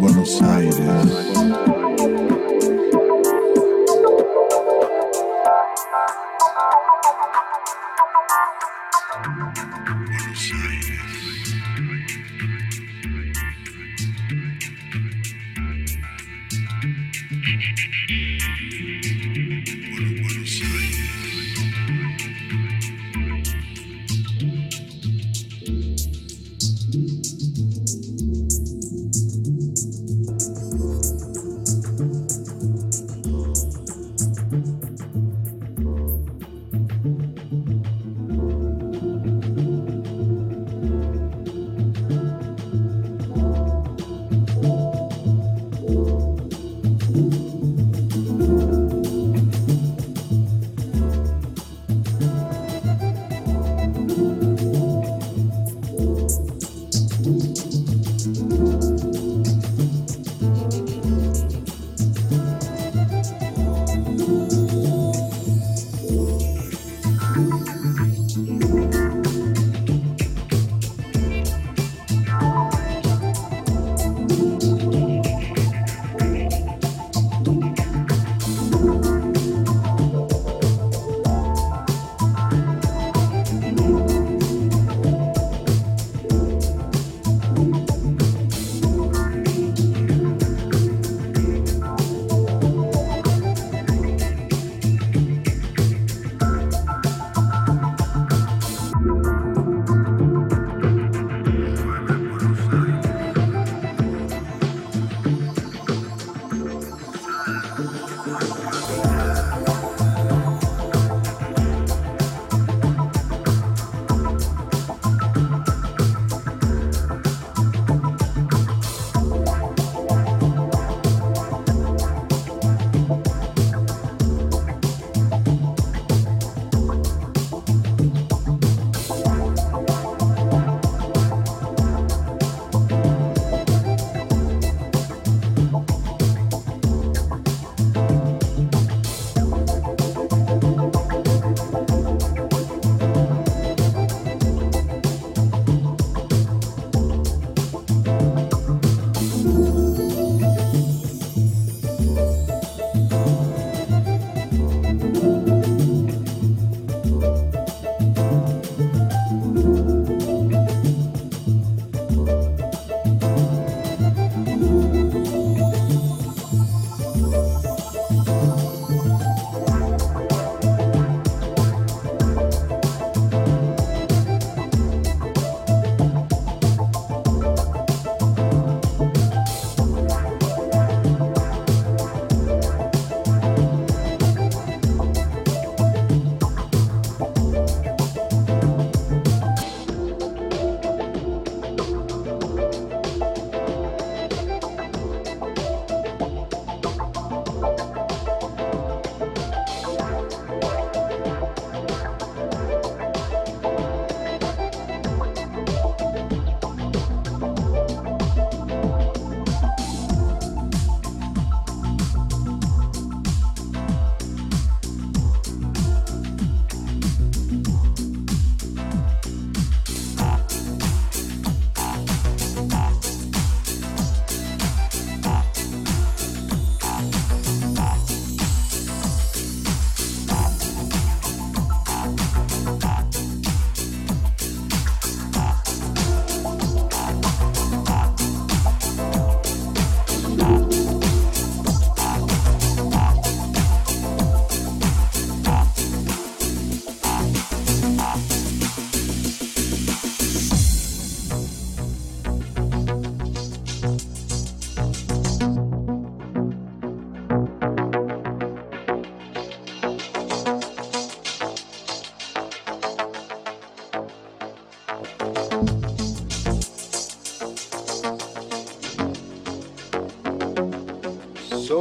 Buenos Aires.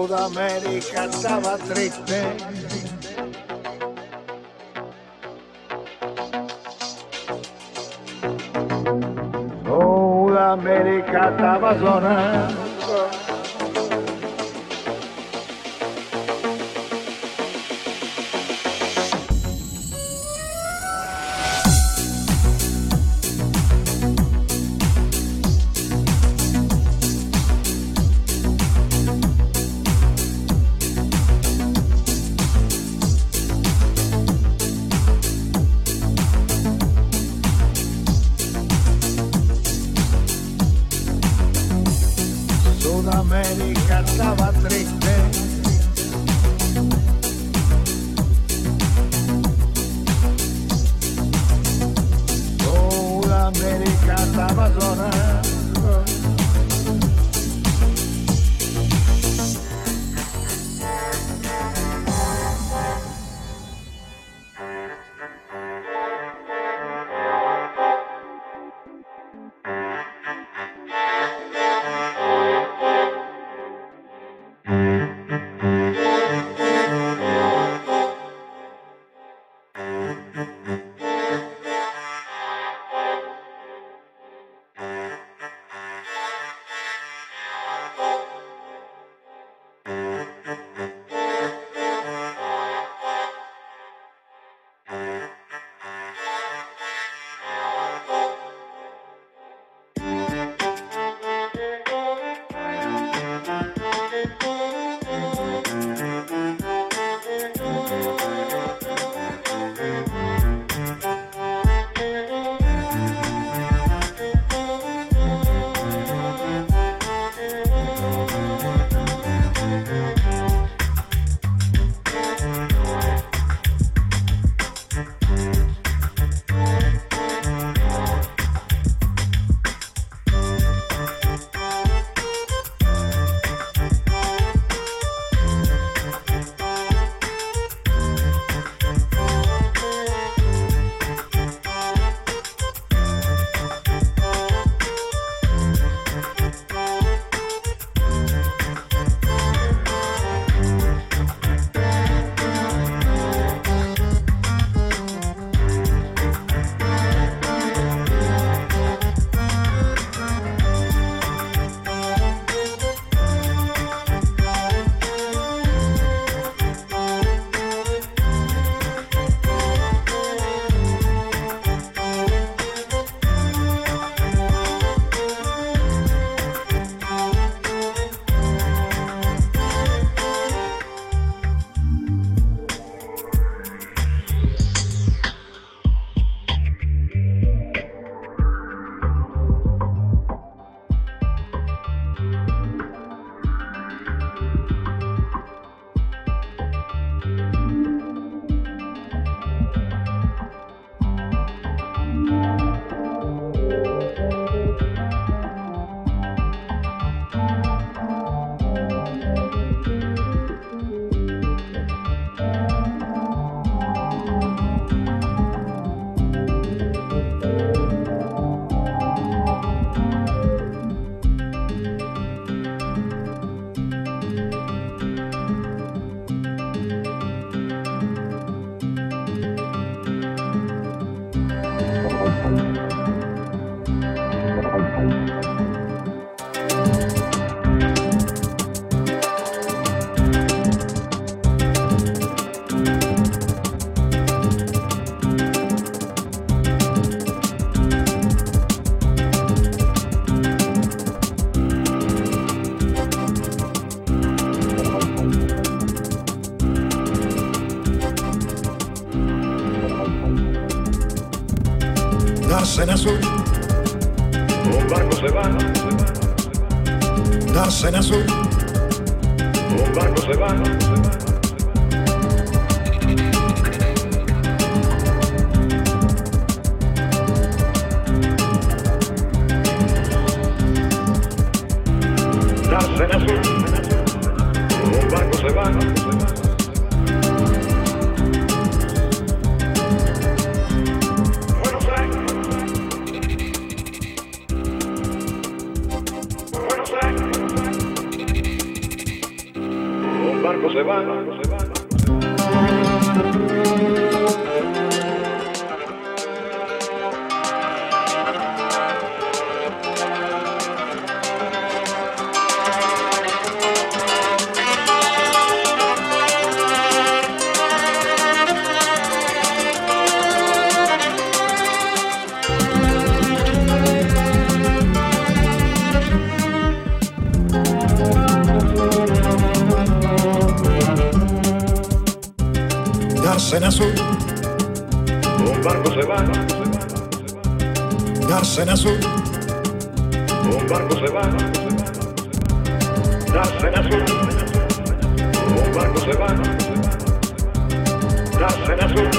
toda América estaba triste. Toda América estaba sonando. En azul, Un barco se va, darse en azul, un barco se va. Darse en azul, en azul. Un barco se va, nace en azul. Un barco se va, nace en azul.